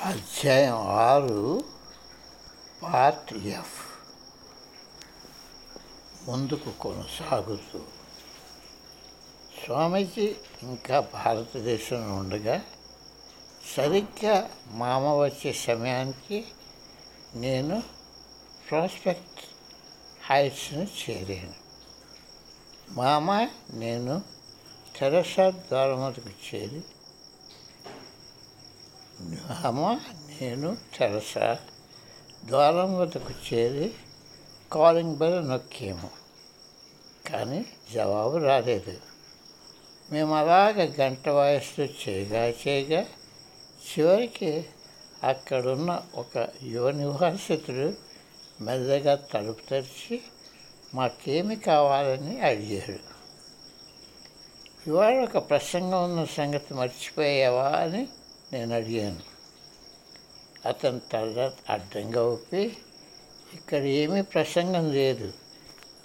అధ్యాయం ఆరు part F. ముందుకు కొనసాగుతూ స్వామీజీ ఇంకా భారతదేశంలో ఉండగా సరిగ్గా మామ వచ్చే సమయానికి నేను ప్రాస్పెక్ట్ హైట్స్ని చేరాను. మామ నేను తెరసా ద్వారమతకు చేరి మామ నేను తెరసా. ద్వారం వద్దకు చేరి కాలింగ్ బెల్ నొక్కాము. కానీ జవాబు రాలేదు. మేము అలాగ గంట వాయిస్తూ చేయగా చేయగా చివరికి అక్కడున్న ఒక యువ నివాసితుడు మెల్లగా తలుపు తెరిచి మాకేమి కావాలని అడిగాడు. ఇవాళ ఒక ప్రసంగం ఉన్న సంగతి మర్చిపోయావా? అని నేను అడిగాను. అతను తల అడ్డంగా ఒప్పి ఇక్కడ ఏమీ ప్రసంగం లేదు.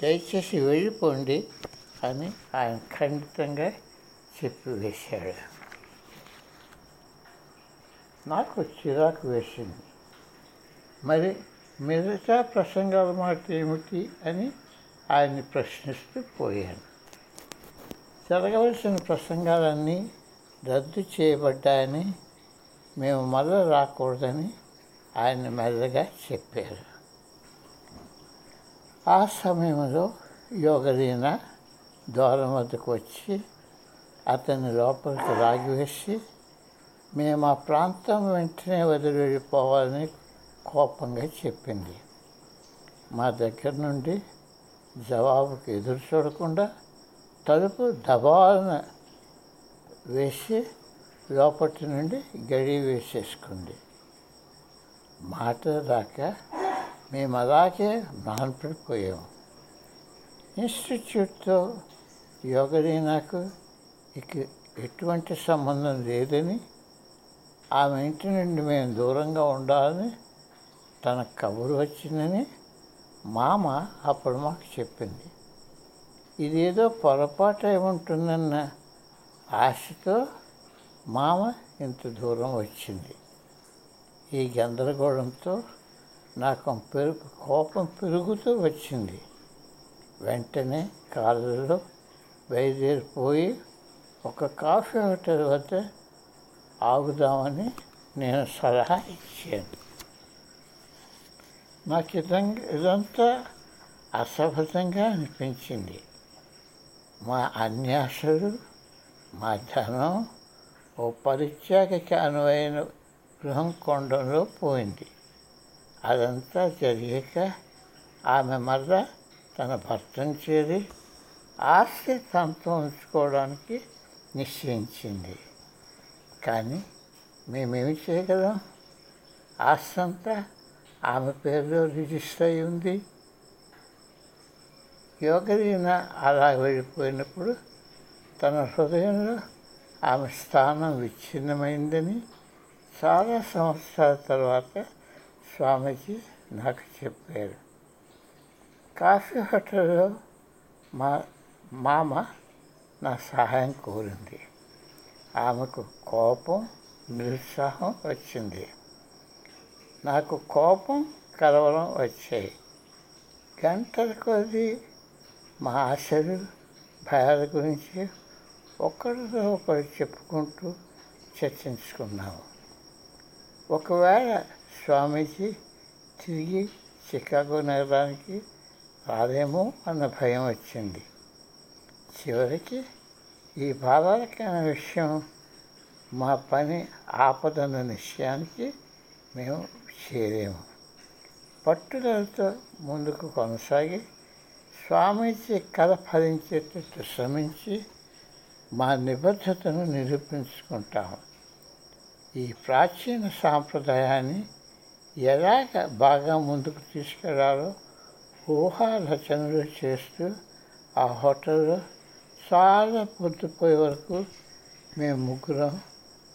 దయచేసి వెళ్ళిపోండి అని ఆయన ఖండితంగా చెప్పి వేశాడు. నాకు చిరాకు వేసింది. మరి మిగతా ప్రసంగాల మాట ఏమిటి? అని ఆయన్ని ప్రశ్నిస్తూ పోయాను. జరగవలసిన ప్రసంగాలన్నీ రద్దు చేయబడ్డాయని మేము మళ్ళీ రాకూడదని ఆయన మెల్లగా చెప్పారు. ఆ సమయంలో యోగదీన దూరం వద్దకు వచ్చి అతన్ని లోపలికి రాగివేసి మేము ఆ ప్రాంతం వెంటనే వదిలి వెళ్ళిపోవాలని కోపంగా చెప్పింది. మా దగ్గర నుండి జవాబుకి ఎదురు చూడకుండా తలుపు దబాలను వేసి లోపటి నుండి గడి వేసేసుకుంది. మాట రాక మేము అలాగే నానపడిపోయాము ఇన్స్టిట్యూట్తో యోగని నాకు ఇక ఎటువంటి సంబంధం లేదని ఆమె ఇంటి నుండి మేము దూరంగా ఉండాలని తన కబురు వచ్చిందని మామ అప్పుడు మాకు చెప్పింది. ఇదేదో పొరపాటు ఏముంటుందన్న ఆశతో మామ ఇంత దూరం వచ్చింది. ఈ గందరగోళంతో నాకు పెరుగు కోపం పెరుగుతూ వచ్చింది. వెంటనే కారులో బయలుదేరిపోయి ఒక కాఫీ హోటల్ వద్ద ఆగుదామని నేను సలహా ఇచ్చాను. నాకు ఇదంగా ఇదంతా అసభ్యతంగా అనిపించింది. మా అన్యాసలు మా ధనం ఓ పరిత్యాగకి అనువైన గృహం కొండంలో పోయింది. అదంతా జరిగాక ఆమె మరలా తన భర్తను చేరి ఆస్తి తనతో ఉంచుకోవడానికి నిశ్చయించింది. కానీ మేమేమి చేయగలం? ఆస్తి అంతా ఆమె పేరులో రిజిస్టర్ అయి ఉంది. యోగరీన అలా వెళ్ళిపోయినప్పుడు తన హృదయంలో ఆమె స్థానం విచ్ఛిన్నమైందని చాలా సంవత్సరాల తర్వాత స్వామీజీ నాకు చెప్పారు. కాఫీ హోటల్లో మా మామ నా సహాయం కోరింది. ఆమెకు కోపం నిరుత్సాహం వచ్చింది. నాకు కోపం కలవరం వచ్చాయి. గంటల కొద్దీ మా ఆశలు భయాల గురించి ఒకరితో ఒకరు చెప్పుకుంటూ చర్చించుకున్నాము. ఒకవేళ స్వామీజీ తిరిగి చికాగో నగరానికి రాదేమో అన్న భయం వచ్చింది. చివరికి ఈ బాధాకరమైన విషయం మా పని ఆపదన్న నిశ్చయానికి మేము చేరాము. పట్టుదలతో ముందుకు కొనసాగి స్వామీజీ కథ ఫలించేటట్టు శ్రమించి మా నిబద్ధతను నిరూపించుకుంటాము. ఈ ప్రాచీన సాంప్రదాయాన్ని ఎలాగ బాగా ముందుకు తీసుకెళ్ళాలో ఊహారచనలు చేస్తూ ఆ హోటల్లో చాలా పొద్దుపోయే వరకు మేము ముగ్గురం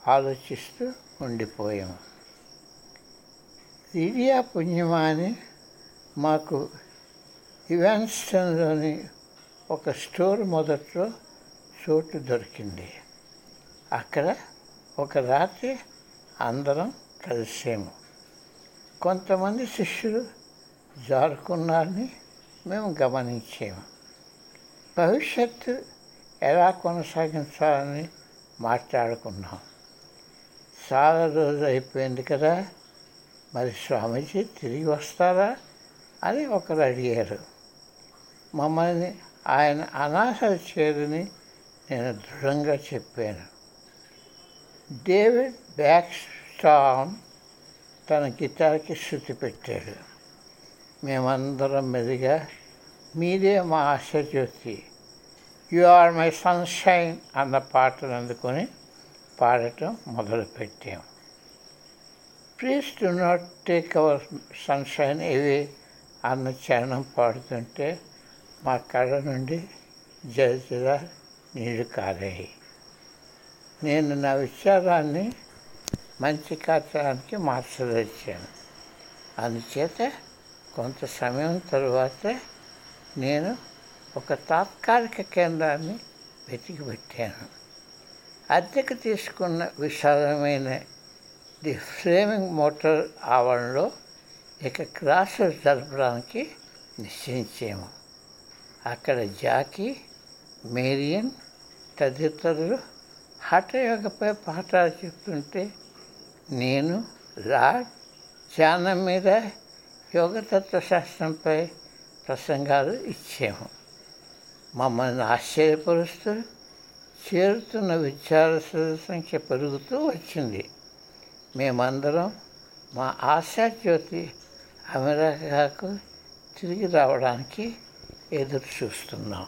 ఆలోచిస్తూ ఉండిపోయాము. లిడియా పుణ్యమా అని మాకు ఇవాన్స్టన్లోని ఒక స్టోర్ మొదట్లో చోటు దొరికింది. అక్కడ ఒక రాత్రి అందరం కలిసాము. కొంతమంది శిష్యులు జారుకున్నారని మేము గమనించాము. భవిష్యత్తు ఎలా కొనసాగించాలని మాట్లాడుకున్నాం. చాలా రోజు అయిపోయింది కదా మరి స్వామీజీ తిరిగి వస్తారా అని ఒకరు అడిగారు. మమ్మల్ని ఆయన అనాథ చేరుని నేను దృఢంగా చెప్పాను. డేవిడ్ బ్యాక్ స్టామ్ తన గిటార్కి శృతి పెట్టాడు. మేమందరం మెదిగా మీరే మా ఆశజ్యోతి యు ఆర్ మై సన్షైన్ అన్న పాటను అందుకొని పాడటం మొదలుపెట్టాం. Please do not take our sunshine ఇవి అన్న చరణం పాడుతుంటే మా కళ్ళ నుండి జలజల నీళ్ళు కారాయి నేను నా విచారాన్ని మంచి కార్యానికి మార్చదలిచాను. అందుచేత కొంత సమయం తరువాత నేను ఒక తాత్కాలిక కేంద్రాన్ని వెతికి పెట్టాను. అద్దెకు తీసుకున్న విశాలమైన ది ఫ్రేమింగ్ మోటార్ ఆవరణలో ఇక క్లాసులు జరపడానికి నిశ్చయించాము. అక్కడ జాకీ మేరియన్ తదితరులు హఠయోగపై పాఠాలు చెప్తుంటే నేను రాడ్ ధ్యానం మీద యోగతత్వశాస్త్రంపై ప్రసంగాలు ఇచ్చాము. మమ్మల్ని ఆశ్చర్యపరుస్తూ చేరుతున్న విద్యార్థుల సంఖ్య పెరుగుతూ వచ్చింది. మేమందరం మా ఆశాజ్యోతి అమెరికాకు తిరిగి రావడానికి ఎదురు చూస్తున్నాం